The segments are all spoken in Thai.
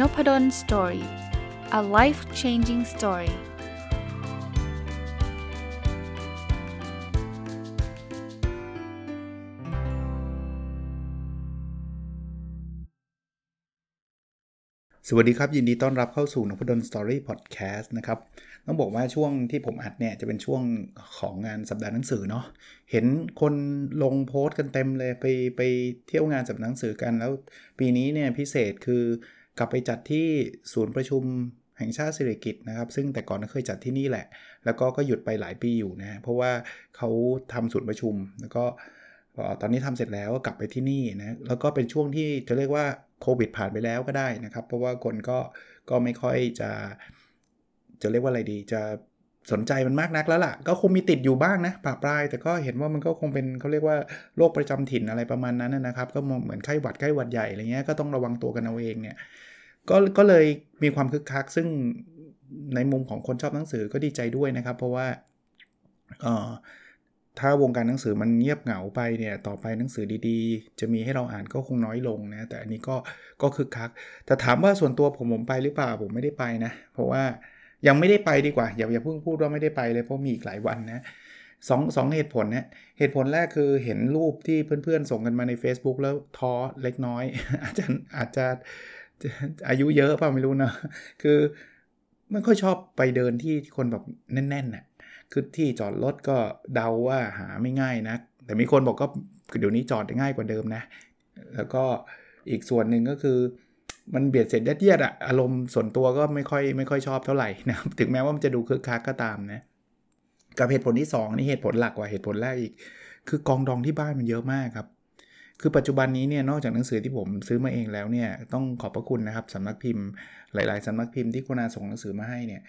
Nopadol Story a life changing story สวัสดีครับ ยินดีต้อนรับเข้าสู่นพดล Story Podcast นะครับ ต้องบอกว่าช่วงที่ผมอัดเนี่ย จะเป็นช่วงของงานสัปดาห์หนังสือเนาะเห็นคนลงโพสต์กันเต็มเลยไปไปเที่ยวงานสัปดาห์หนังสือกันแล้วปีนี้เนี่ยพิเศษคือ กลับไปจัดที่ศูนย์ประชุมแห่งชาติสิริกิตนะครับ ซึ่งแต่ก่อนเคยจัดที่นี่แหละ แล้วก็ก็หยุดไปหลายปีอยู่นะเพราะว่าเขาทำศูนย์ประชุม แล้วก็ตอนนี้ทำเสร็จแล้วก็กลับไปที่นี่นะแล้วก็เป็นช่วงที่จะเรียกว่าโควิดผ่านไปแล้วก็ได้นะครับ เพราะว่าคนก็ก็ไม่ค่อยจะจะเรียกว่าอะไรดีจะ สนใจมันมากนักแล้วล่ะ ก็คงมีติดอยู่บ้างนะปาปลาย แต่ก็เห็นว่ามันก็คงเป็นเขาเรียกว่าโรคประจำถิ่นอะไรประมาณนั้นนะครับ ก็เหมือนไข้หวัดไข้หวัดใหญ่อะไรเงี้ยก็ต้องระวังตัวกันเอาเองเนี่ยก็ก็เลยมีความคึกคัก ซึ่งในมุมของคนชอบหนังสือก็ดีใจด้วยนะครับ เพราะว่าเออถ้าวงการหนังสือมันเงียบเหงาไปเนี่ยต่อไปหนังสือดีๆ จะมีให้เราอ่านก็คงน้อยลงนะแต่อันนี้ก็ก็คึกคัก แต่ถามว่าส่วนตัวผมผมไปหรือเปล่าผมไม่ได้ไปนะ เพราะว่า ยังไม่ได้ไปดีกว่า อย่าอย่าเพิ่งพูดว่าไม่ได้ไปเลยเพราะมีอีกหลายวันนะสองสองเหตุผลนะเหตุผลแรกคือเห็นรูปที่เพื่อนๆ ส่งกันมาใน Facebook แล้วท้อเล็กน้อย อาจจะอาจจะอายุเยอะป่ะไม่รู้นะคือไม่ค่อยชอบไปเดินที่คนแบบแน่นๆน่ะคือที่จอดรถก็เดาว่าหาไม่ง่ายนะแต่มีคนบอกก็เดี๋ยวนี้จอดง่ายกว่าเดิมนะ แล้วก็อีกส่วนหนึ่งก็คือ มันเบียดเสร็จยัดเยียดอะอารมณ์ส่วนตัวก็ไม่ค่อยไม่ค่อยชอบเท่าไหร่นะถึงแม้ว่ามันจะดูคึกคักก็ตามนะกับเหตุผลที่ 2 นี่เหตุผลหลักกว่าเหตุผลแรกอีก คือกองดองที่บ้านมันเยอะมากครับ คือปัจจุบันนี้เนี่ยนอกจากหนังสือที่ผมซื้อมาเองแล้วเนี่ยต้องขอบพระคุณนะครับสำนักพิมพ์ หลาย ๆสำนักพิมพ์ที่คุณาส่งหนังสือมาให้เนี่ย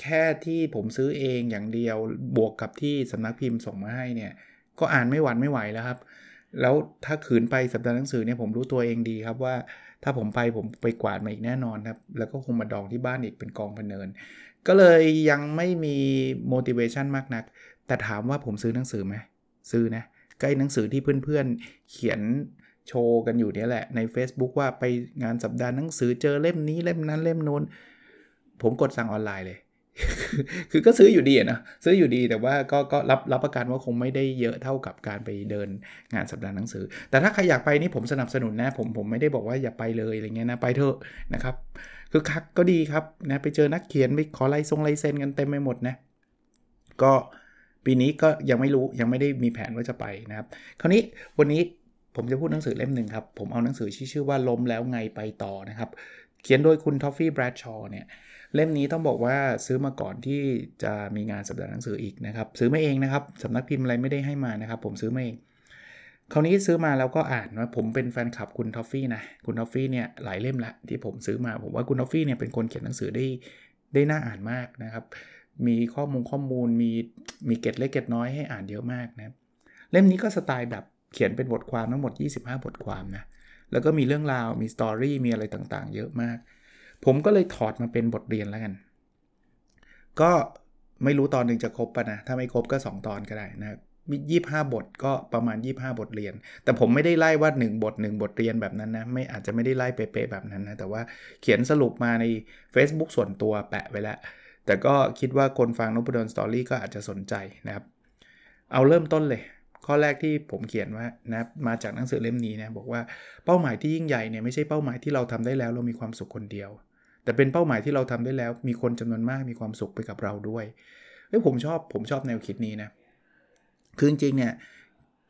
แค่ที่ผมซื้อเองอย่างเดียวบวกกับที่สำนักพิมพ์ส่งมาให้เนี่ยก็อ่านไม่หวั่นไม่ไหวแล้วครับ แล้วถ้าขืนไปสัปดาห์หนังสือเนี่ยผมรู้ตัวเองดีครับว่า ถ้าผมไปผมไปกวาดมาอีกแน่นอนครับ แล้วก็คงมาดองที่บ้านอีกเป็นกองพเนิน ก็เลยยังไม่มี motivation มากนัก แต่ถามว่าผมซื้อหนังสือไหมซื้อนะใกล้หนังสือที่เพื่อนๆ เขียนโชว์กันอยู่นี่แหละใน Facebook ว่าไปงานสัปดาห์หนังสือเจอเล่มนี้เล่มนั้นเล่มโน้น ผมกดสั่งออนไลน์เลย คือก็ซื้ออยู่ดีนะซื้ออยู่ดีแต่ว่าก็ก็รับรับประกันว่าคงไม่ได้เยอะเท่ากับการไปเดินงานสัปดาห์หนังสือ แต่ถ้าใครอยากไปนี่ผมสนับสนุนนะผมผมไม่ได้บอกว่าอย่าไปเลยอะไรเงี้ยนะไปเถอะนะครับคึกคักก็ดีครับนะไปเจอนักเขียนไปขอลายซงลายเซ็นกันเต็มไปหมดนะก็ปีนี้ก็ยังไม่รู้ยังไม่ได้มีแผนว่าจะไปนะครับ คราวนี้วันนี้ผมจะพูดหนังสือเล่มหนึ่งครับผมเอาหนังสือชื่อว่าล้มแล้วไงไปต่อนะครับ เขียนโดยคุณท็อฟฟี่แบรดชอว์เนี่ย เล่มนี้ต้องบอกว่าซื้อมาก่อนที่จะมีงานสัปดาห์หนังสืออีกนะครับ ซื้อมาเองนะครับสำนักพิมพ์อะไรไม่ได้ให้มานะครับ ผมซื้อมาเองคราวนี้ซื้อมาแล้วก็อ่านว่าผมเป็นแฟนคลับคุณทอฟฟี่นะคุณทอฟฟี่เนี่ยหลายเล่มละที่ผมซื้อมาผมว่าคุณทอฟฟี่เนี่ยเป็นคนเขียนหนังสือได้ได้น่าอ่านมากนะครับ มีข้อมูลข้อมูลมีมีเกตเล็กเกตน้อยให้อ่านเยอะมากนะเล่มนี้ก็สไตล์แบบเขียนเป็นบทความทั้งหมด 25 บทความนะแล้วก็มีเรื่องราวมีสตอรี่มีอะไรต่างๆ เยอะมาก ผมก็เลยถอดมาเป็นบทเรียนแล้วกัน ก็ไม่รู้ตอนหนึ่งจะครบปะนะ ถ้าไม่ครบก็ 2 ตอนก็ได้นะมียี่ห้าบทก็ประมาณ 25 บทเรียน แต่ผมไม่ได้ไล่ว่า 1 บท 1 บทเรียนแบบนั้นนะ ไม่อาจจะไม่ได้ไล่เป๊ะๆแบบนั้นนะ แต่ว่าเขียนสรุปมาใน Facebook ส่วนตัวแปะไว้แล้ว แต่ก็คิดว่าคนฟังนบุดลสตอรี่ก็อาจจะสนใจนะครับ เอาเริ่มต้นเลย ข้อแรกที่ผมเขียนว่านะมาจากหนังสือเล่มนี้นะบอกว่าเป้าหมายที่ยิ่งใหญ่เนี่ยไม่ใช่เป้าหมายที่เราทำได้แล้วเรามีความสุขคนเดียว แต่เป็นเป้าหมายที่เราทำได้แล้ว มีคนจำนวนมากมีความสุขไปกับเราด้วยเฮ้ยผมชอบผมชอบแนวคิดนี้นะคือจริงเนี่ย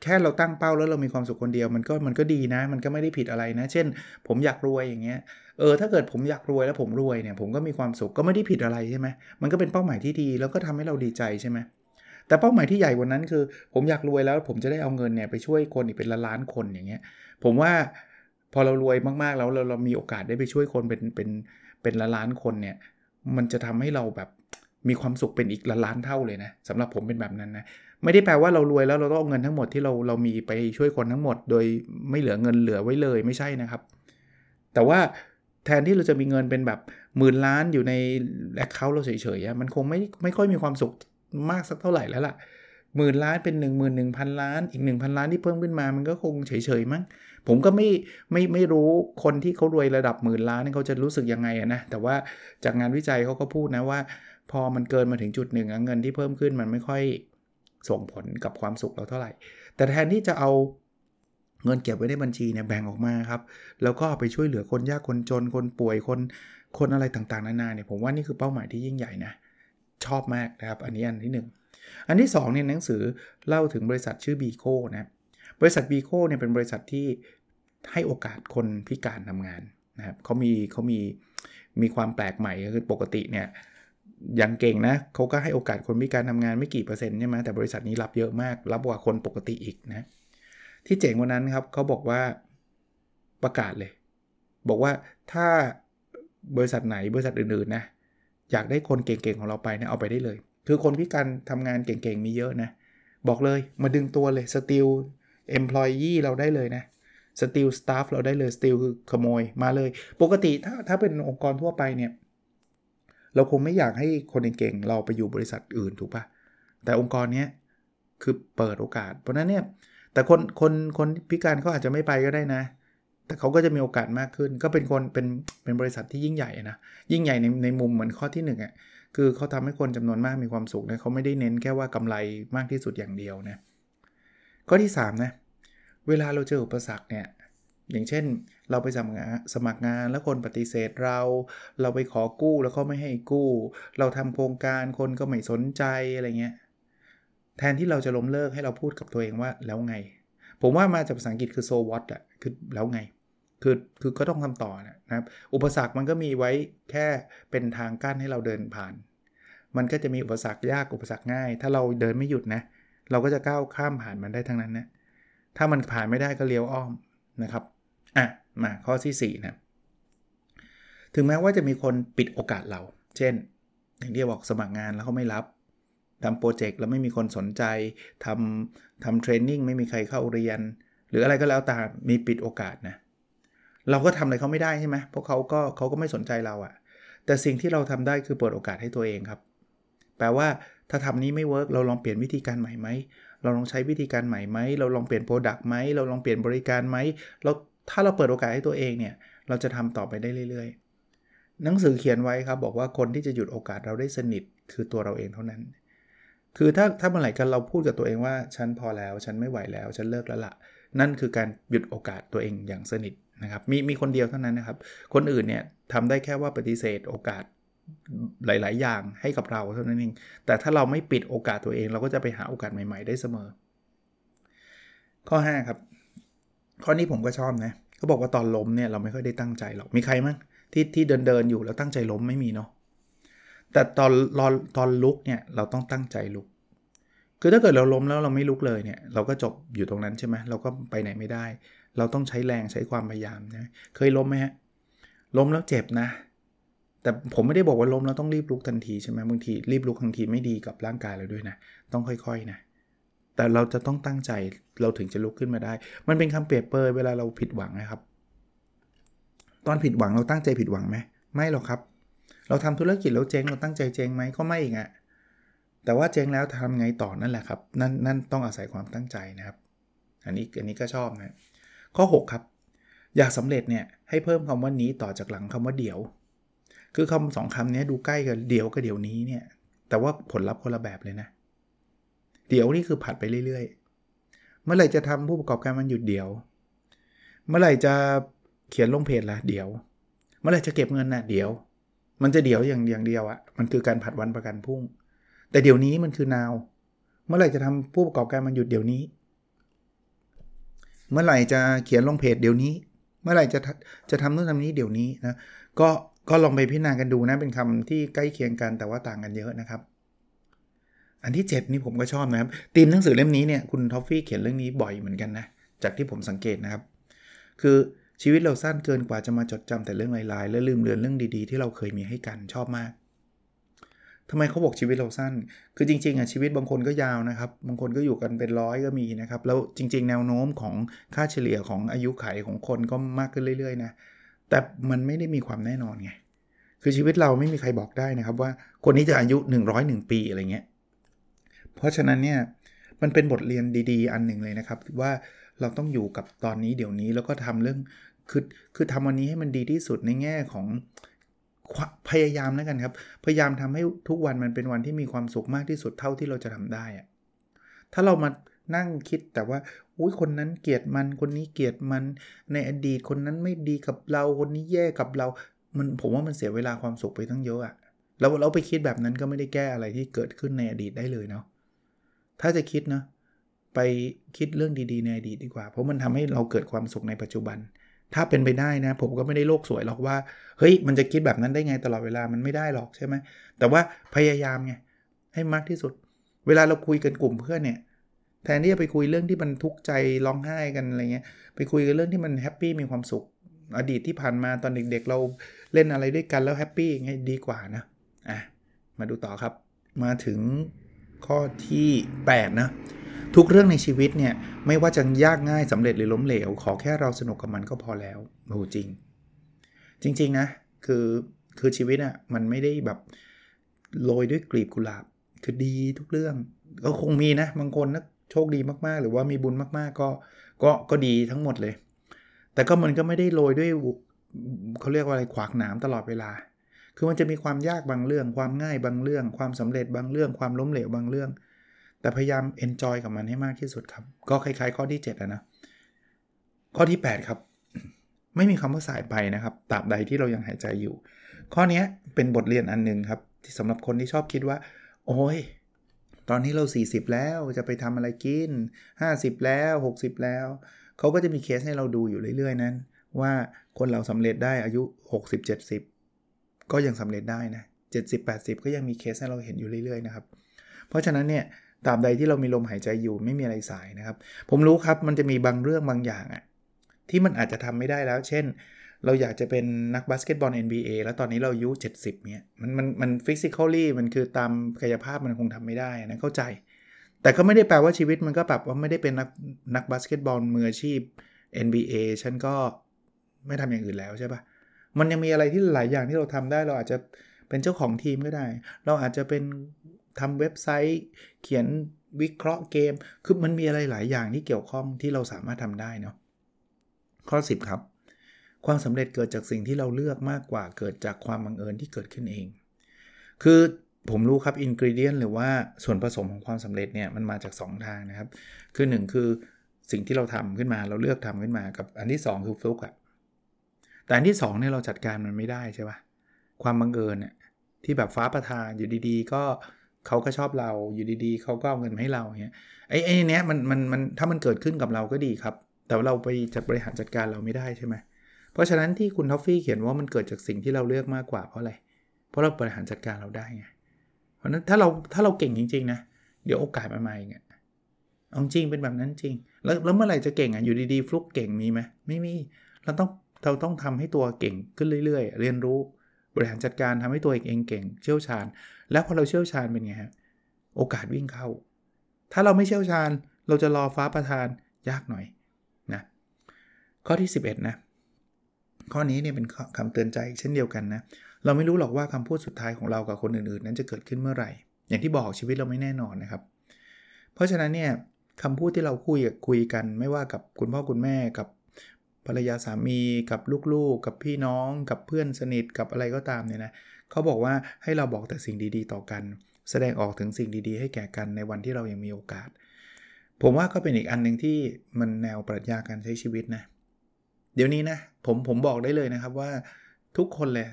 แค่เราตั้งเป้าแล้วเรามีความสุขคนเดียวมันก็มันก็ดีนะ มันก็ไม่ได้ผิดอะไรนะ เช่น ผมอยากรวยอย่างเงี้ยเออถ้าเกิดผมอยากรวยแล้วผมรวยเนี่ยผมก็มีความสุขก็ไม่ได้ผิดอะไรใช่ไหมมันก็เป็นเป้าหมายที่ดีแล้วก็ทำให้เราดีใจใช่ไหมแต่เป้าหมายที่ใหญ่กว่านั้นคือ ผมอยากรวยแล้วผมจะได้เอาเงินเนี่ยไปช่วยคนอีกเป็นล้านคนอย่างเงี้ยผมว่าพอเรารวยมากๆแล้วเราเรามีโอกาสได้ไปช่วยคนเป็นเป็นเเป็นละล้านคนเนี่ยมันจะทำให้เราแบบมีความสุขเป็นอีกละล้านเท่าเลยนะสำหรับผมเป็นแบบนั้นนะไม่ได้แปลว่าเรารวยแล้วเราต้องเอาเงินทั้งหมดที่เราเรามีไปช่วยคนทั้งหมด โดยไม่เหลือเงินเหลือไว้เลยไม่ใช่นะครับ แต่ว่าแทนที่เราจะมีเงินเป็นแบบหมื่นล้านอยู่ในแอคเคาท์เราเฉยๆมันคงไม่ไม่ค่อยมีความสุขมากสักเท่าไหร่แล้วล่ะ หมื่นล้านเป็น 1 1 0 0 0 ล้าน อีก 1,000 ล้านที่เพิ่มขึ้นมามันก็คงเฉยๆมั้งผมก็ไม่ไม่ไม่รู้คนที่เขารวยระดับหมื่นล้านเขาจะรู้สึกยังไงนะแต่ว่าจากงานวิจัยเขาก็พูดนะว่า พอมันเกินมาถึงจุดหนึ่งเงินที่เพิ่มขึ้นมันไม่ค่อยส่งผลกับความสุขเราเท่าไหร่ แต่แทนที่จะเอาเงินเก็บไว้ในบัญชีเนี่ยแบ่งออกมาครับ แล้วก็ไปช่วยเหลือคนยากคนจนคนป่วยคนคนอะไรต่างๆ นานาเนี่ยผมว่านี่คือเป้าหมายที่ยิ่งใหญ่นะชอบมากนะครับ อันนี้อันที่ 1 อันที่2เนี่ยหนังสือเล่าถึงบริษัทชื่อบีโคนะบริษัทบีโคเนี่ยเป็นบริษัทที่ให้โอกาสคนพิการทำงานนะครับเขามีเขามีมีความแปลกใหม่คือปกติเนี่ยยังเก่งนะเขาก็ให้โอกาสคนพิการทำงานไม่กี่เปอร์เซ็นต์ใช่ไหมแต่บริษัทนี้รับเยอะมาก รับกว่าคนปกติอีกนะ ที่เจ๋งวันนั้นครับเขาบอกว่าประกาศเลย บอกว่าถ้าบริษัทไหนบริษัทอื่นๆนะอยากได้คนเก่งๆของเราไปนะเอาไปได้เลย คือคนพิการทำงานเก่งๆ มีเยอะนะ บอกเลยมาดึงตัวเลย steal employee เราได้เลยนะ steal staff เราได้เลย steal คือขโมยมาเลย ปกติถ้าถ้าเป็นองค์กรทั่วไปเนี่ย เราคงไม่อยากให้คนเก่งๆเราไปอยู่บริษัทอื่นถูกปะแต่องค์กรเนี้ยคือเปิดโอกาส เพราะนั้นเนี่ยแต่คนคนคนพิการเขาอาจจะไม่ไปก็ได้นะ แต่เขาก็จะมีโอกาสมากขึ้น ก็เป็นคนเป็นเป็นบริษัทที่ยิ่งใหญ่นะยิ่งใหญ่ในในมุมเหมือนข้อที่1อะ คือเขาทำให้คนจำนวนมากมีความสุขนะเขาไม่ได้เน้นแค่ว่ากำไรมากที่สุดอย่างเดียวนะข้อที่3นะเวลาเราเจออุปสรรคเนี่ยอย่างเช่น เราไปสมัครงานสมัครงานแล้วคนปฏิเสธเรา เราไปขอกู้แล้วเขาไม่ให้กู้ เราทำโครงการคนก็ไม่สนใจอะไรเงี้ยแทนที่เราจะล้มเลิกให้เราพูดกับตัวเองว่าแล้วไง ผมว่ามาจากภาษาอังกฤษคือ so what อะคือแล้วไง คือคือก็ต้องทำต่อนะครับ อุปสรรคมันก็มีไว้แค่เป็นทางกั้นให้เราเดินผ่าน มันก็จะมีอุปสรรคยากอุปสรรคง่าย ถ้าเราเดินไม่หยุดนะ เราก็จะก้าวข้ามผ่านมันได้ทั้งนั้นนะ ถ้ามันผ่านไม่ได้ก็เลี้ยวอ้อมนะครับ อะ มาข้อที่4นะถึงแม้ว่าจะมีคนปิดโอกาสเรา เช่น อย่างที่บอกสมัครงานแล้วเขาไม่รับทำโปรเจกต์แล้วไม่มีคนสนใจทำทำเทรนนิ่งไม่มีใครเข้าเรียน หรืออะไรก็แล้วแต่มีปิดโอกาสนะ เราก็ทำอะไรเขาไม่ได้ใช่ไหมเพราะเขาก็เขาก็ไม่สนใจเราอะแต่สิ่งที่เราทำได้คือเปิดโอกาสให้ตัวเองครับ แปลว่าถ้าทำนี้ไม่ work เราลองเปลี่ยนวิธีการใหม่ไหมเราลองใช้วิธีการใหม่ไหมเราลองเปลี่ยน product ไหมเราลองเปลี่ยนบริการไหมเราถ้าเราเปิดโอกาสให้ตัวเองเนี่ยเราจะทำต่อไปได้เรื่อย ๆ หนังสือเขียนไว้ครับบอกว่าคนที่จะหยุดโอกาสเราได้สนิทคือตัวเราเองเท่านั้น คือถ้าถ้าเมื่อไหร่กันเราพูดกับตัวเองว่าฉันพอแล้วฉันไม่ไหวแล้วฉันเลิกแล้วล่ะ นั่นคือการหยุดโอกาสตัวเองอย่างสนิท นะครับมีมีคนเดียวเท่านั้นนะครับ คนอื่นเนี่ยทำได้แค่ว่าปฏิเสธโอกาสหลาย ๆ อย่างให้กับเราเท่านั้นเอง แต่ถ้าเราไม่ปิดโอกาสตัวเอง เราก็จะไปหาโอกาสใหม่ ๆ ได้เสมอ ข้อ 5 ครับ ข้อนี้ผมก็ชอบนะเขาบอกว่าตอนล้มเนี่ยเราไม่ค่อยได้ตั้งใจหรอก มีใครมั้งที่ที่เดินเดินอยู่แล้วตั้งใจล้มไม่มีเนาะ แต่ตอนรอนตอนลุกเนี่ยเราต้องตั้งใจลุก คือถ้าเกิดเราล้มแล้วเราไม่ลุกเลยเนี่ยเราก็จบอยู่ตรงนั้นใช่ไหมเราก็ไปไหนไม่ได้ เราต้องใช้แรงใช้ความพยายามนะเคยล้มไหมฮะล้มแล้วเจ็บนะ แต่ผมไม่ได้บอกว่าล้มแล้วต้องรีบลุกทันทีใช่ไหมบางทีรีบลุกทันทีไม่ดีกับร่างกายเราด้วยนะ ต้องค่อยๆนะแต่เราจะต้องตั้งใจเราถึงจะลุกขึ้นมาได้ มันเป็นคำเปรียบเปยเวลาเราผิดหวังนะครับ ตอนผิดหวังเราตั้งใจผิดหวังไหมไม่หรอกครับ เราทำธุรกิจแล้วเจ๊งเราตั้งใจเจ๊งไหมก็ไม่อีกอะ แต่ว่าเจ๊งแล้วทำไงต่อนั่นแหละครับ นั่นนั่นต้องอาศัยความตั้งใจนะครับ อันนี้อันนี้ก็ชอบนะข้อ 6 ครับ อยากสำเร็จเนี่ยให้เพิ่มคำว่านี้ต่อจากหลังคำว่าเดี๋ยว คือคำสองคำนี้ดูใกล้กันเดี๋ยวกับเดี๋ยวนี้เนี่ย แต่ว่าผลลัพธ์คนละแบบเลยนะ เดี๋ยวนี่คือผัดไปเรื่อยๆ เมื่อไหร่จะทำผู้ประกอบการมันหยุดเดี๋ยว เมื่อไหร่จะเขียนลงเพจละเดี๋ยว เมื่อไหร่จะเก็บเงินนะเดี๋ยว มันจะเดี๋ยวอย่างอย่างเดียวอะมันคือการผัดวันประกันพรุ่ง แต่เดี๋ยวนี้มันคือ now เมื่อไหร่จะทำผู้ประกอบการมันหยุดเดี๋ยวนี้ เมื่อไหร่จะเขียนลงเพจเดี๋ยวนี้ เมื่อไหร่จะจะทำนู่นทำนี้เดี๋ยวนี้นะก็ก็ลองไปพิจารณากันดูนะเป็นคำที่ใกล้เคียงกันแต่ว่าต่างกันเยอะนะครับ อันที่ 7 นี่ผมก็ชอบนะครับตีมหนังสือเล่มนี้เนี่ยคุณท็อฟฟี่เขียนเรื่องนี้บ่อยเหมือนกันนะจากที่ผมสังเกตนะครับ คือชีวิตเราสั้นเกินกว่าจะมาจดจำแต่เรื่องร้ายๆและลืมเลือนเรื่องดีๆ ที่เราเคยมีให้กันชอบมาก ทำไมเขาบอกชีวิตเราสั้น คือจริงๆอะชีวิตบางคนก็ยาวนะครับ บางคนก็อยู่กันเป็นร้อยก็มีนะครับ แล้วจริง ๆ แนวโน้มของค่าเฉลี่ยของอายุไขของคนก็มากขึ้นเรื่อยๆนะ แต่มันไม่ได้มีความแน่นอนไง คือชีวิตเราไม่มีใครบอกได้นะครับว่าคนนี้จะอายุ 101 ปีอะไรเงี้ย เพราะฉะนั้นเนี่ยมันเป็นบทเรียนดีๆ อันหนึ่งเลยนะครับว่าเราต้องอยู่กับตอนนี้เดี๋ยวนี้แล้วก็ทำเรื่องคือคือทำวันนี้ให้มันดีที่สุดในแง่ของ พยายามแล้วกันครับ พยายามทำให้ทุกวันมันเป็นวันที่มีความสุขมากที่สุดเท่าที่เราจะทำได้อะถ้าเรามานั่งคิดแต่ว่าอุ้ยคนนั้นเกลียดมันคนนี้เกลียดมัน ในอดีตคนนั้นไม่ดีกับเราคนนี้แย่กับเรา มันผมว่ามันเสียเวลาความสุขไปทั้งเยอะอะเราเราไปคิดแบบนั้นก็ไม่ได้แก้อะไรที่เกิดขึ้นในอดีตได้เลยเนาะถ้าจะคิดนะไปคิดเรื่องดีๆในอดีตดีกว่า เพราะมันทำให้เราเกิดความสุขในปัจจุบัน ถ้าเป็นไปได้นะ ผมก็ไม่ได้โลกสวยหรอกว่า เฮ้ย มันจะคิดแบบนั้นได้ไงตลอดเวลามันไม่ได้หรอกใช่ไหม แต่ว่าพยายามไง ให้มากที่สุด เวลาเราคุยกันกลุ่มเพื่อนเนี่ย แทนที่จะไปคุยเรื่องที่มันทุกข์ใจร้องไห้กันอะไรเงี้ย ไปคุยกันเรื่องที่มันแฮปปี้มีความสุข อดีตที่ผ่านมาตอนเด็กๆ เราเล่นอะไรด้วยกันแล้วแฮปปี้ไงดีกว่านะ อะ มาดูต่อครับ มาถึงข้อที่ 8 นะ ทุกเรื่องในชีวิตเนี่ยไม่ว่าจะยากง่ายสำเร็จหรือล้มเหลว ขอแค่เราสนุกกับมันก็พอแล้วโอ้จริง จริง ๆ นะ คือคือชีวิตอะ่ะมันไม่ได้แบบโรยด้วยกลีบกุหลาบ คือดีทุกเรื่อง ก็คงมีนะ บางคนนะโชคดีมากๆ หรือว่ามีบุญมากๆ ก็ก็ก็ดีทั้งหมดเลย แต่ก็มันก็ไม่ได้โรยด้วยเขาเรียกว่าอะไรขวากหนามตลอดเวลา คือมันจะมีความยากบางเรื่อง ความง่ายบางเรื่อง ความสำเร็จบางเรื่อง ความล้มเหลวบางเรื่อง แต่พยายาม enjoy กับมันให้มากที่สุดครับ ก็คล้ายๆ ข้อที่7นะ ข้อที่ 8 ครับ ไม่มีคำว่าสายไปนะครับตราบใดที่เรายังหายใจอยู่ ข้อนี้เป็นบทเรียนอันหนึ่งครับที่สำหรับคนที่ชอบคิดว่า โอ้ยตอนนี้เรา 40 แล้วจะไปทำอะไรกิน 50 แล้ว 60 แล้วเขาก็จะมีเคสให้เราดูอยู่เรื่อยๆ นั้น ว่าคนเราสำเร็จได้อายุ 60 70 ก็ยังสำเร็จได้นะ70 80 ก็ยังมีเคสให้เราเห็นอยู่เรื่อยๆนะครับ เพราะฉะนั้นเนี่ย ตราบใดที่เรามีลมหายใจอยู่ไม่มีอะไรสายนะครับ ผมรู้ครับมันจะมีบางเรื่องบางอย่างอะที่มันอาจจะทำไม่ได้แล้ว เช่น เราอยากจะเป็นนักบาสเกตบอล NBA แล้วตอนนี้เราอายุ 70เนี่ยมันมันมัน physically มันคือตามกายภาพมันคงทำไม่ได้นะเข้าใจ แต่ก็ไม่ได้แปลว่าชีวิตมันก็แบบว่าไม่ได้เป็นนักนักบาสเกตบอลมืออาชีพ NBA ฉันก็ไม่ทำอย่างอื่นแล้วใช่ปะมันยังมีอะไรที่หลายอย่างที่เราทำได้ เราอาจจะเป็นเจ้าของทีมก็ได้ เราอาจจะเป็น ทำเว็บไซต์ เขียนวิเคราะห์เกม คือมันมีอะไรหลายอย่างที่เกี่ยวข้องที่เราสามารถทำได้เนาะข้อ 10 ครับ ความสำเร็จเกิดจากสิ่งที่เราเลือกมากกว่าเกิดจากความบังเอิญที่เกิดขึ้นเอง คือผมรู้ครับอินกิเดียนหรือว่าส่วนผสมของความสำเร็จเนี่ยมันมาจาก 2 ทางนะครับ คือ 1 คือสิ่งที่เราทำขึ้นมาเราเลือกทำขึ้นมากับอันที่ 2 คือฟลุกอะแต่อันที่2เนี่ยเราจัดการมันไม่ได้ใช่ปะความบังเอิญเนี่ยที่แบบฟ้าประทานอยู่ดีๆ ก็ เขาก็ชอบเราอยู่ดีๆ เขาก็เอาเงินมาให้เราเนี่ยไอ้ไอ้เนี้ยมันมันมันถ้ามันเกิดขึ้นกับเราก็ดีครับ แต่เราไปจัดบริหารจัดการเราไม่ได้ใช่ไหมเพราะฉะนั้นที่คุณท็อฟฟี่เขียนว่ามันเกิดจากสิ่งที่เราเลือกมากกว่าเพราะอะไร เพราะเราบริหารจัดการเราได้ไง เพราะนั้นถ้าเราถ้าเราเก่งจริงๆนะเดี๋ยวโอกาสมาใหม่เงี้ยเอาจริงเป็นแบบนั้นจริง แล้วแล้วเมื่อไหร่จะเก่งอะอยู่ดีๆ ฟลุกเก่งมีไหมไม่มีเราต้องเราต้องทำให้ตัวเก่งขึ้นเรื่อย ๆ เรียนรู้ บริหารจัดการทำให้ตัวเองเก่ง เชี่ยวชาญ แล้วพอเราเชี่ยวชาญเป็นไงฮะโอกาสวิ่งเข้า ถ้าเราไม่เชี่ยวชาญ เราจะรอฟ้าประทานยากหน่อยนะข้อที่ 11 นะ ข้อนี้เนี่ยเป็นคำเตือนใจเช่นเดียวกันนะเราไม่รู้หรอกว่าคำพูดสุดท้ายของเรากับคนอื่นๆ นั้นจะเกิดขึ้นเมื่อไหร่ อย่างที่บอกชีวิตเราไม่แน่นอนนะครับ เพราะฉะนั้นเนี่ยคำพูดที่เราคุยคุยกันไม่ว่ากับคุณพ่อคุณแม่กับ ภรรยาสามีกับลูกๆ กับพี่น้อง กับเพื่อนสนิทกับอะไรก็ตามเนี่ยนะเขาบอกว่าให้เราบอกแต่สิ่งดีๆ ต่อกัน แสดงออกถึงสิ่งดีๆ ให้แก่กันในวันที่เรายังมีโอกาส ผมว่าก็เป็นอีกอันหนึ่งที่มันแนวปรัชญาการใช้ชีวิตนะเดี๋ยวนี้นะผมผมบอกได้เลยนะครับว่าทุกคนเลย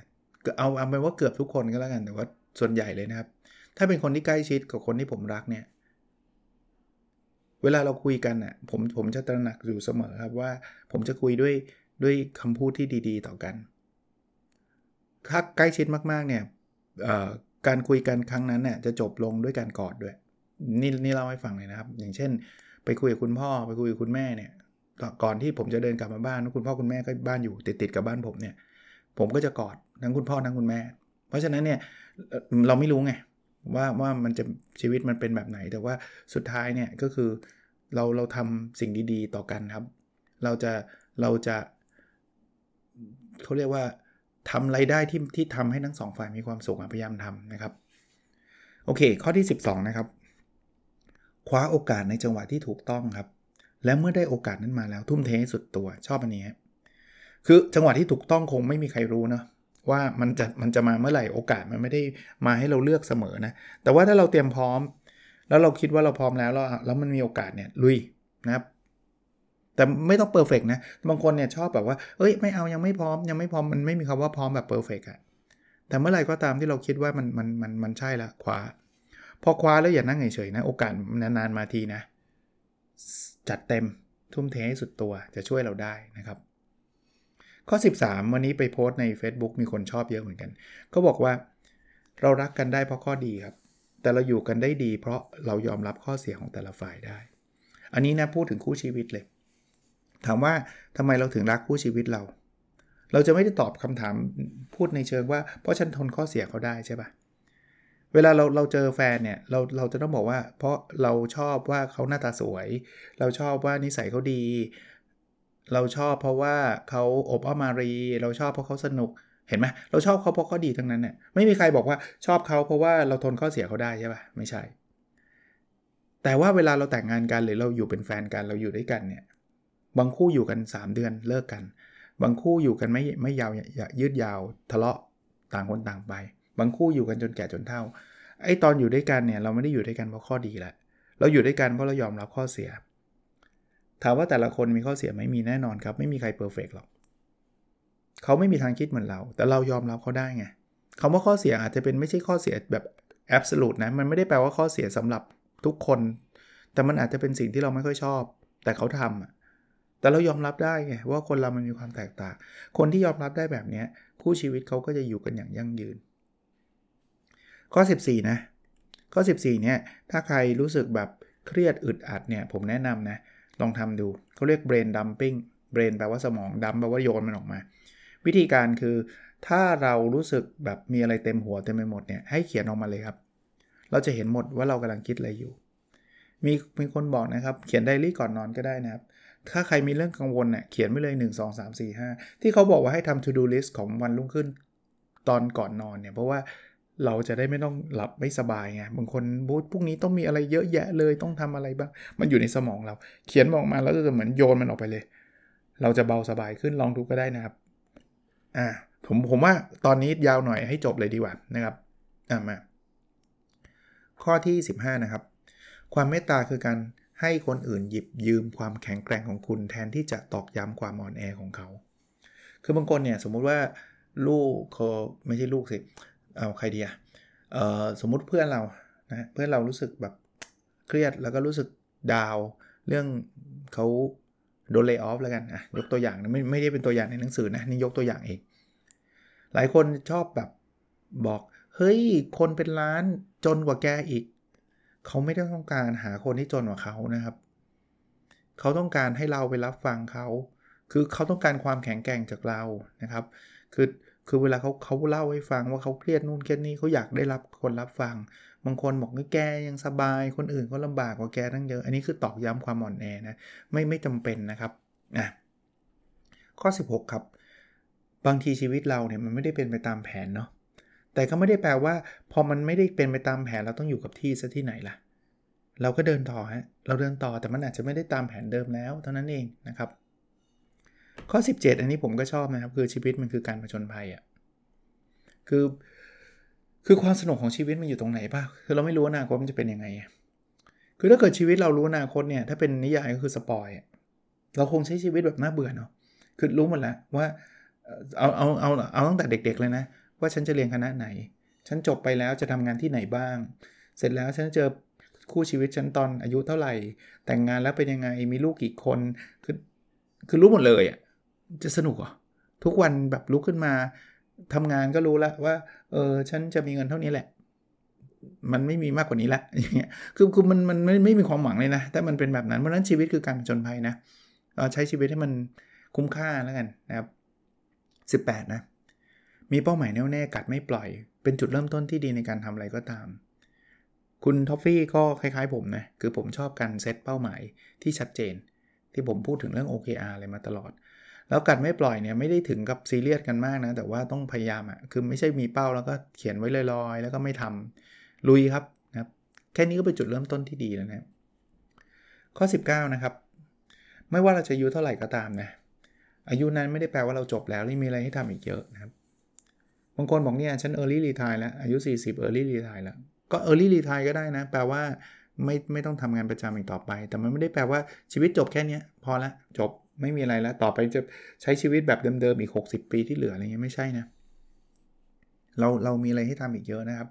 เอาเอาเป็นว่าเกือบทุกคนก็แล้วกันแต่ว่าส่วนใหญ่เลยนะครับ ถ้าเป็นคนที่ใกล้ชิดกับคนที่ผมรักเนี่ย เวลาเราคุยกันอะผมผมจะตระหนักอยู่เสมอครับว่า ผมจะคุยด้วยด้วยคำพูดที่ดีๆ ต่อกัน ถ้าใกล้ชิดมากๆเนี่ยการคุยกันครั้งนั้นเนี่ยจะจบลงด้วยการกอดด้วย นี่นี่เล่าให้ฟังเลยนะครับ อย่างเช่น ไปคุยกับคุณพ่อไปคุยกับคุณแม่เนี่ยก่อนที่ผมจะเดินกลับมาบ้านคุณพ่อคุณแม่ก็บ้านอยู่ติดติดกับบ้านผมเนี่ย ผมก็จะกอดทั้งคุณพ่อทั้งคุณแม่ เพราะฉะนั้นเนี่ยเราไม่รู้ไง ว่าว่ามันจะชีวิตมันเป็นแบบไหน แต่ว่าสุดท้ายเนี่ยก็คือเราเราทำสิ่งดีๆ ต่อกันครับ เราจะเราจะเขาเรียกว่าทำไรายได้ที่ที่ทำให้ทั้งสองฝ่ายมีความสุขพยายามทำนะครับ โอเค ข้อที่ 12 นะครับ คว้าโอกาสในจังหวะที่ถูกต้องครับ และเมื่อได้โอกาสนั้นมาแล้วทุ่มเทให้สุดตัวชอบอันนี้ คือจังหวะที่ถูกต้องคงไม่มีใครรู้เนาะ ว่ามันจะมันจะมาเมื่อไหร่โอกาสมันไม่ได้มาให้เราเลือกเสมอนะ แต่ว่าถ้าเราเตรียมพร้อม แล้วเราคิดว่าเราพร้อมแล้วแล้วแล้วมันมีโอกาสเนี่ยลุยนะครับแต่ไม่ต้อง perfect นะ บางคนเนี่ยชอบแบบว่า เอ้ย ไม่เอายังไม่พร้อมยังไม่พร้อมมันไม่มีคำว่าพร้อมแบบ perfect อะแต่เมื่อไหร่ก็ตามที่เราคิดว่ามันมันมันมันใช่ละคว้า พอคว้าแล้วอย่านั่งเฉยๆนะ โอกาสนานๆมาทีนะ จัดเต็มทุ่มเทให้สุดตัวจะช่วยเราได้นะครับ ข้อ 13 วันนี้ไปโพสต์ใน Facebook มีคนชอบเยอะเหมือนกันก็บอกว่าเรารักกันได้เพราะข้อดีครับ แต่เราอยู่กันได้ดี เพราะเรายอมรับข้อเสียของแต่ละฝ่ายได้ อันนี้นะพูดถึงคู่ชีวิตเลย ถามว่าทำไมเราถึงรักคู่ชีวิตเรา เราจะไม่ได้ตอบคำถามพูดในเชิงว่า เพราะฉันทนข้อเสียเขาได้ใช่ปะเวลาเราเราเจอแฟนเนี่ยเราเราจะต้องบอกว่า เพราะเราชอบว่าเขาหน้าตาสวย เราชอบว่านิสัยเขาดี เราชอบเพราะว่าเขาอบอ้อมมารี เราชอบเพราะเขาสนุกเห็นไหมเราชอบเขาเพราะเขาดีทั้งนั้นเนี่ยไม่มีใครบอกว่าชอบเขาเพราะว่าเราทนข้อเสียเขาได้ใช่ปะไม่ใช่ แต่ว่าเวลาเราแต่งงานกันหรือเราอยู่เป็นแฟนกันเราอยู่ด้วยกันเนี่ยบางคู่อยู่กัน 3 เดือนเลิกกัน บางคู่อยู่กันไม่ไม่ยาวยืดยาวทะเลาะต่างคนต่างไป บางคู่อยู่กันจนแก่จนเฒ่าไอ้ตอนอยู่ด้วยกันเนี่ยเราไม่ได้อยู่ด้วยกันเพราะข้อดีแหละเราอยู่ด้วยกันเพราะเรายอมรับข้อเสีย ถามว่าแต่ละคนมีข้อเสียไหมมีแน่นอนครับ ไม่มีใครเพอร์เฟกหรอกเขาไม่มีทางคิดเหมือนเรา แต่เรายอมรับเขาได้ไงคำว่าข้อเสียอาจจะเป็นไม่ใช่ข้อเสียแบบแอบสูตนะมันไม่ได้แปลว่าข้อเสียสำหรับทุกคน แต่มันอาจจะเป็นสิ่งที่เราไม่ค่อยชอบ แต่เขาทำอะแต่เรายอมรับได้ไงว่าคนเรามันมีความแตกต่าง คนที่ยอมรับได้แบบนี้คู่ชีวิตเขาก็จะอยู่กันอย่างยั่งยืน ข้อ 14 นะ ข้อ 14 เนี่ย ถ้าใครรู้สึกแบบเครียดอึดอัดเนี่ย ผมแนะนำนะ ลองทำดูเขาเรียก brain dumping brain แปลว่าสมองดัมแปลว่าโยนมันออกมา วิธีการคือถ้าเรารู้สึกแบบมีอะไรเต็มหัวเต็มไปหมดเนี่ยให้เขียนออกมาเลยครับ เราจะเห็นหมดว่าเรากำลังคิดอะไรอยู่ มีมีคนบอกนะครับ เขียนไดรี่ก่อนนอนก็ได้นะครับ ถ้าใครมีเรื่องกังวลเนี่ยเขียนไว้เลย 1 2 3 4 5 ที่เขาบอกว่าให้ทำ to do list ของวันรุ่งขึ้น ตอนก่อนนอนเนี่ยเพราะว่า เราจะได้ไม่ต้องหลับไม่สบายไงบางคนบูธพรุ่งนี้ต้องมีอะไรเยอะแยะเลยต้องทำอะไรบ้างมันอยู่ในสมองเรา เขียนออกมาแล้วจะเหมือนโยนมันออกไปเลย เราจะเบาสบายขึ้นลองดูก็ได้นะครับอ่าผมผมว่าตอนนี้ยาวหน่อยให้จบเลยดีกว่านะครับอ่ามาข้อที่ 15 นะครับ ความเมตตาคือการให้คนอื่นหยิบยืมความแข็งแกร่งของคุณแทนที่จะตอกย้ำความอ่อนแอของเขา คือบางคนเนี่ยสมมุติว่าลูกเขาไม่ใช่ลูกสิ เอาใครดีอะเออสมมุติเพื่อนเรานะเพื่อนเรารู้สึกแบบเครียดแล้วก็รู้สึกดาว เรื่องเขาโดนเลิกออฟแล้วกันอะยกตัวอย่างนะไม่ไม่ได้เป็นตัวอย่างในหนังสือนะนี่ยกตัวอย่างเอง หลายคนชอบแบบบอกเฮ้ยคนเป็นล้านจนกว่าแกอีก เขาไม่ได้ต้องการหาคนที่จนกว่าเขานะครับ เขาต้องการให้เราไปรับฟังเขา คือเขาต้องการความแข็งแกร่งจากเรานะครับ คือ คือเวลาเขาเขาเล่าให้ฟังว่าเขาเครียดนู่นเครียดนี่เขาอยากได้รับคนรับฟัง บางคนบอกว่าแกยังสบายคนอื่นเขาลำบากกว่าแกตั้งเยอะ อันนี้คือตอกย้ำความอ่อนแอนะไม่ไม่จำเป็นนะครับอะข้อ 16 ครับ บางทีชีวิตเราเนี่ยมันไม่ได้เป็นไปตามแผนเนาะแต่ก็ไม่ได้แปลว่า พอมันไม่ได้เป็นไปตามแผนเราต้องอยู่กับที่ซะที่ไหนล่ะ เราก็เดินต่อฮะเราเดินต่อแต่มันอาจจะไม่ได้ตามแผนเดิมแล้วเท่านั้นเองนะครับ ข้อ 17 อันนี้ผมก็ชอบนะครับ คือชีวิตมันคือการผจญภัยอะ่ะคือคือความสนุกของชีวิตมันอยู่ตรงไหนป่ะคือเราไม่รู้อนาคตมันจะเป็นยังไง คือถ้าเกิดชีวิตเรารู้อนาคตเนี่ย ถ้าเป็นนิยายก็คือสปอยเราคงใช้ชีวิตแบบน่าเบื่อเนาะคือรู้หมดแล้วว่าเอาเอาเอาเอาตั้งแต่เด็ก ๆ เลยนะ ว่าฉันจะเรียนคณะไหน ฉันจบไปแล้วจะทำงานที่ไหนบ้าง เสร็จแล้วฉันเจอคู่ชีวิตฉันตอนอายุเท่าไหร่ แต่งงานแล้วเป็นยังไงมีลูกกี่คนคือ คือรู้หมดเลยอะจะสนุกอะทุกวันแบบลุกขึ้นมาทำงานก็รู้แล้วว่าเออฉันจะมีเงินเท่านี้แหละ มันไม่มีมากกว่านี้ละอย่างเงี้ยคือคือมันมันไม่ไม่มีความหวังเลยนะถ้ามันเป็นแบบนั้นเพราะนั้นชีวิตคือการผจญภัยนะเราใช้ชีวิตให้มันคุ้มค่าแล้วกันนะครับ 18 นะ มีเป้าหมายแน่วแน่กัดไม่ปล่อย เป็นจุดเริ่มต้นที่ดีในการทำอะไรก็ตาม คุณท็อฟฟี่ก็คล้ายๆผมนะ คือผมชอบการเซตเป้าหมายที่ชัดเจน ที่ผมพูดถึงเรื่อง OKR อะไรมาตลอด แล้วกัดไม่ปล่อยเนี่ยไม่ได้ถึงกับซีเรียสกันมากนะ แต่ว่าต้องพยายามอะ่ะคือไม่ใช่มีเป้าแล้วก็เขียนไว้ลอยๆ แล้วก็ไม่ทำลุยครับนะครับ แค่นี้ก็เป็นจุดเริ่มต้นที่ดีแล้วนะข้อ 19 นะครับ ไม่ว่าเราจะอายุเท่าไหร่ก็ตามนะอายุนั้นไม่ได้แปลว่าเราจบแล้วมีอะไรให้ทำอีกเยอะนะครับบางคนบอกเนี่ยฉัน early retire แล้วอายุ 40 early retire แล้วก็ early retire ก็ได้นะ แปลว่า ไม่ไม่ต้องทำงานประจำอีกต่อไป แต่มันไม่ได้แปลว่าชีวิตจบแค่นี้พอละจบไม่มีอะไรแล้ว ต่อไปจะใช้ชีวิตแบบเดิมๆอีก 60 ปีที่เหลืออะไรเงี้ยไม่ใช่นะเราเรามีอะไรให้ทำอีกเยอะนะครับ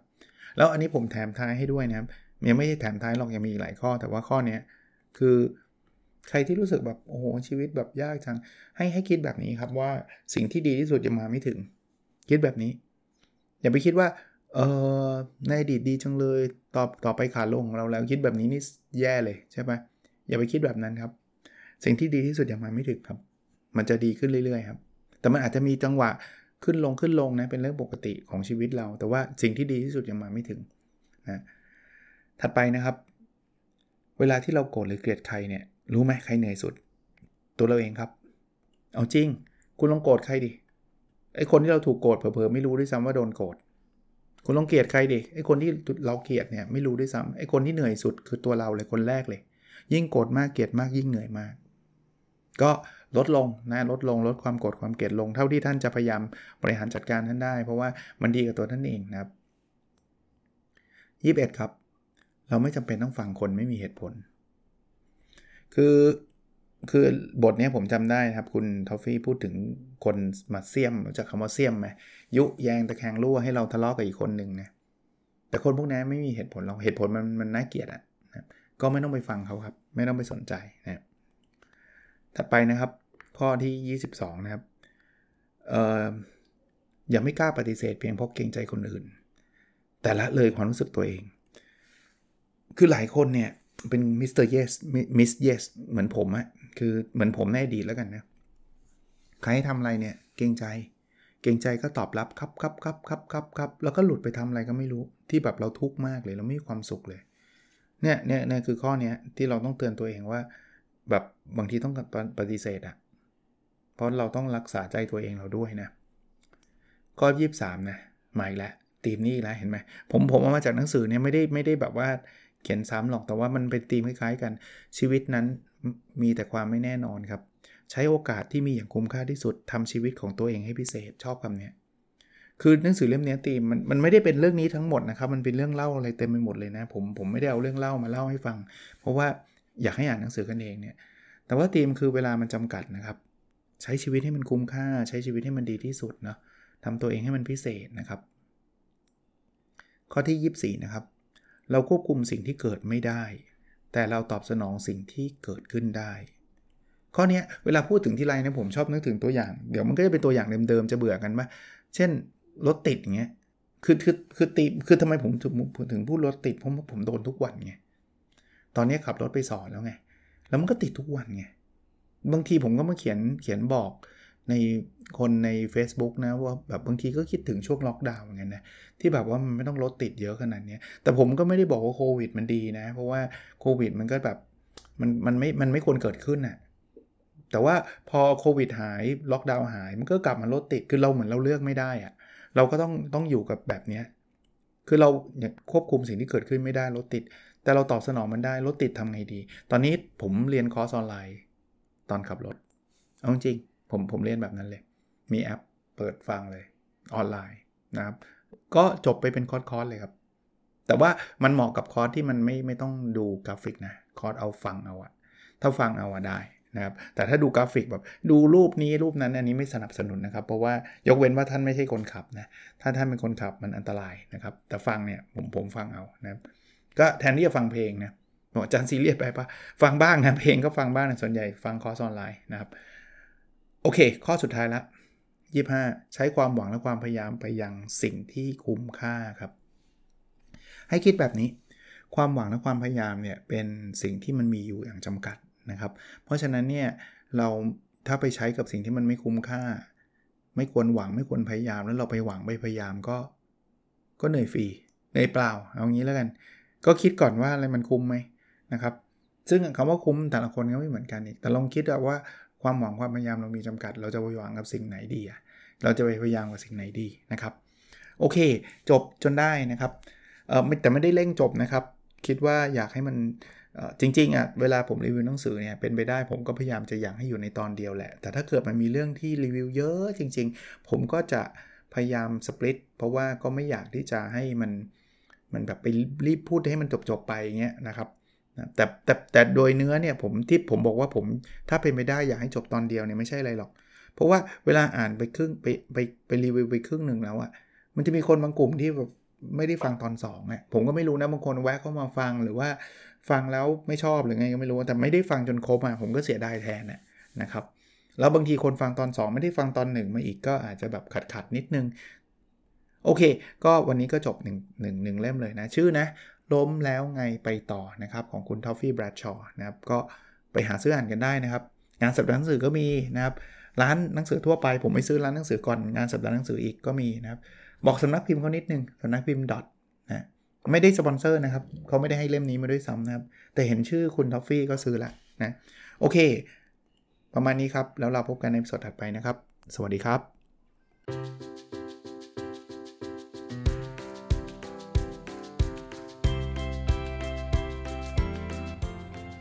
แล้วอันนี้ผมแถมท้ายให้ด้วยนะครับยังไม่ใช่แถมท้ายหรอกยังมีหลายข้อ แต่ว่าข้อเนี้ยคือใครที่รู้สึกแบบโอ้โหชีวิตแบบยากจังให้ให้คิดแบบนี้ครับว่าสิ่งที่ดีที่สุดยังมาไม่ถึง คิดแบบนี้ อย่าไปคิดว่า เออในอดีตดีจังเลยต่อต่อไปขาลงเราแล้วคิดแบบนี้นี่แย่เลยใช่ไหมอย่าไปคิดแบบนั้นครับ สิ่งที่ดีที่สุดยังมาไม่ถึงครับ มันจะดีขึ้นเรื่อยๆครับ แต่มันอาจจะมีจังหวะขึ้นลงขึ้นลงนะเป็นเรื่องปกติของชีวิตเรา แต่ว่าสิ่งที่ดีที่สุดยังมาไม่ถึงนะถัดไปนะครับ เวลาที่เราโกรธหรือเกลียดใครเนี่ยรู้ไหมใครเหนื่อยสุด ตัวเราเองครับ เอาจริง คุณลองโกรธใครดิไอคนที่เราถูกโกรธเผลอๆไม่รู้ด้วยซ้ำว่าโดนโกรธ คุณลองเกลียดใครดิไอคนที่เราเกลียดเนี่ยไม่รู้ด้วยซ้ำไอคนที่เหนื่อยสุดคือตัวเราเลยคนแรกเลย ยิ่งโกรธมากเกลียดมากยิ่งเหนื่อยมาก ก็ลดลงนะลดลงลดความโกรธความเกลียดลง เท่าที่ท่านจะพยายามบริหารจัดการท่านได้ เพราะว่ามันดีกับตัวท่านเองนะครับ 21 ครับ เราไม่จำเป็นต้องฟังคนไม่มีเหตุผล คือ คือบทนี้ผมจำได้ครับ คุณทอฟฟี่พูดถึงคนมาเซียมจากคำว่าเซียมไหมยุแยงตะแคงรั่วให้เราทะเลาะกับอีกคนหนึ่งนะแต่คนพวกนี้ไม่มีเหตุผลเราเหตุผลมันมันน่าเกลียดอะนะก็ไม่ต้องไปฟังเขาครับ ไม่ต้องไปสนใจนะถัดไปนะครับ ข้อที่ 22 นะครับเอ่ออย่าไม่กล้าปฏิเสธเพียงเพราะเกรงใจคนอื่น แต่ละเลยความรู้สึกตัวเอง คือหลายคนเนี่ย เป็น Mister Yes Miss Yes เหมือนผมอะคือเหมือนผมในอดีตแล้วกันนะใครให้ทำอะไรเนี่ย เกรงใจ เกรงใจก็ตอบรับครับครับครับครับครับครับแล้วก็หลุดไปทำอะไรก็ไม่รู้ ที่แบบเราทุกข์มากเลย เราไม่มีความสุขเลย เนี่ยเนี่ยเนี่ยคือข้อเนี้ยที่เราต้องเตือนตัวเองว่า แบบบางทีต้องปฏิเสธอะเพราะเราต้องรักษาใจตัวเองเราด้วยนะข้อยี่สามนะใหม่ละตีมนี้แล้วเห็นไหมผมผมเอามาจากหนังสือเนี่ยไม่ได้ไม่ได้แบบว่า เขียนซ้ำหรอกแต่ว่ามันเป็นธีมคล้ายๆกัน ชีวิตนั้นมีแต่ความไม่แน่นอนครับ ใช้โอกาสที่มีอย่างคุ้มค่าที่สุดทำชีวิตของตัวเองให้พิเศษชอบคำนี้คือหนังสือเล่มนี้ตีมมันมันไม่ได้เป็นเรื่องนี้ทั้งหมดนะครับ มันเป็นเรื่องเล่าอะไรเต็มไปหมดเลยนะผมผมไม่ได้เอาเรื่องเล่ามาเล่าให้ฟัง เพราะว่าอยากให้อ่านหนังสือกันเองเนี่ยแต่ว่าตีมคือเวลามันจำกัดนะครับ ใช้ชีวิตให้มันคุ้มค่า ใช้ชีวิตให้มันดีที่สุดเนาะทำตัวเองให้มันพิเศษนะครับ ข้อที่ 24 นะครับ เราควบคุมสิ่งที่เกิดไม่ได้ แต่เราตอบสนองสิ่งที่เกิดขึ้นได้ ข้อนี้เวลาพูดถึงที่ไรนะผมชอบนึกถึงตัวอย่าง เดี๋ยวมันก็จะเป็นตัวอย่างเดิมๆจะเบื่อกันว่าเช่นรถติดอย่างเงี้ยคือคือคือตีคือทำไมผมถึงถึงพูดรถติดเพราะผมโดนทุกวันไงตอนนี้ขับรถไปสอนแล้วไง แล้วมันก็ติดทุกวันไงบางทีผมก็มาเขียนเขียนบอก ในคนใน Facebook นะว่าแบบบางทีก็คิดถึงช่วงล็อกดาวน์เหมือนกันนะที่แบบว่ามันไม่ต้องรถติดเยอะขนาดนี้แต่ผมก็ไม่ได้บอกว่าโควิดมันดีนะ เพราะว่าโควิดมันก็แบบมันมันไม่มันไม่ควรเกิดขึ้นนะ่ะแต่ว่าพอโควิดหายล็อกดาวน์หายมันก็กลับมารถติดคือเราเหมือนเราเลือกไม่ได้อะเราก็ต้องต้องอยู่กับแบบนี้คือเราควบคุมสิ่งที่เกิดขึ้นไม่ได้รถติด แต่เราตอบสนองมันได้รถติดทำไงดี ตอนนี้ผมเรียนคอร์สออนไลน์ ตอนขับรถเอาจริง ผมผมเรียนแบบนั้นเลย มีแอปเปิดฟังเลยออนไลน์นะครับ ก็จบไปเป็นคอร์สคอร์สเลยครับ แต่ว่ามันเหมาะกับคอร์สที่มันไม่ไม่ต้องดูกราฟิกนะคอร์สเอาฟังเอาอะถ้าฟังเอาอะได้นะครับแต่ถ้าดูกราฟิกแบบดูรูปนี้รูปนั้นอันนี้ไม่สนับสนุนนะครับ เพราะว่ายกเว้นว่าท่านไม่ใช่คนขับนะถ้าท่านเป็นคนขับมันอันตรายนะครับ แต่ฟังเนี่ยผมผมฟังเอานะครับก็แทนที่จะฟังเพลงนะอาจารย์ซีเรียสไปปะฟังบ้างนะเพลงก็ฟังบ้างนะส่วนใหญ่ฟังคอร์สออนไลน์นะครับ โอเค ข้อสุดท้ายละ25 ใช้ความหวังและความพยายามไปยังสิ่งที่คุ้มค่าครับ ให้คิดแบบนี้ ความหวังและความพยายามเนี่ยเป็นสิ่งที่มันมีอยู่อย่างจำกัดนะครับ เพราะฉะนั้นเนี่ยเราถ้าไปใช้กับสิ่งที่มันไม่คุ้มค่า ไม่ควรหวังไม่ควรพยายาม แล้วเราไปหวังไปพยายามก็ ก็เหนื่อยฟรีเหนื่อยเปล่าเอางี้แล้วกัน ก็คิดก่อนว่าอะไรมันคุ้มไหมนะครับ ซึ่งคำว่าคุ้มแต่ละคนก็ไม่เหมือนกันอีกแต่ลองคิดว่า ความหวังความพยายามเรามีจำกัด เราจะไปหวังกับสิ่งไหนดีอะเราจะไปพยายามกับสิ่งไหนดีนะครับ โอเค จบจนได้นะครับเออแต่ไม่ได้เร่งจบนะครับ คิดว่าอยากให้มันจริงๆอะเวลาผมรีวิวหนังสือเนี่ยเป็นไปได้ผมก็พยายามจะอยากให้อยู่ในตอนเดียวแหละ แต่ถ้าเกิดมันมีเรื่องที่รีวิวเยอะจริง ๆ ผมก็จะพยายามสปลิตเพราะว่าก็ไม่อยากที่จะให้มันมันแบบไปรีบพูดให้มันจบๆไปเงี้ยนะครับ แต่แต่แต่โดยเนื้อเนี่ยผมที่ผมบอกว่าผมถ้าเป็นไปได้อยากให้จบตอนเดียวเนี่ยไม่ใช่อะไรหรอก เพราะว่าเวลาอ่านไปครึ่งไปไปไปรีวิวไปครึ่งหนึ่งแล้วอะมันจะมีคนบางกลุ่มที่แบบไม่ได้ฟังตอน2เนี่ยผมก็ไม่รู้นะบางคนแวะเข้ามาฟังหรือว่าฟังแล้วไม่ชอบหรือไงก็ไม่รู้แต่ไม่ได้ฟังจนครบอะผมก็เสียดายแทนนะครับแล้วบางทีคนฟังตอน 2 ไม่ได้ฟังตอน 1 มาอีกก็อาจจะแบบขัดขัดนิดนึง โอเค ก็วันนี้ก็จบ1 1 1เล่มเลยนะ ชื่อนะ ล้มแล้วไงไปต่อนะครับของคุณทอฟฟี่แบรดชอร์นะครับก็ไปหาซื้ออ่านกันได้นะครับ งานสัปดาห์หนังสือก็มีนะครับร้านหนังสือทั่วไปผมไม่ซื้อร้านหนังสือก่อนงานสัปดาห์หนังสืออีกก็มีนะครับบอกสำนักพิมพ์เขานิดนึงสำนักพิมพ์ DOT นะไม่ได้สปอนเซอร์นะครับเขาไม่ได้ให้เล่มนี้มาด้วยซ้ำนะครับ แต่เห็นชื่อคุณทอฟฟี่ก็ซื้อละนะโอเค ประมาณนี้ครับ แล้วเราพบกันใน episode ถัดไปนะครับ สวัสดีครับ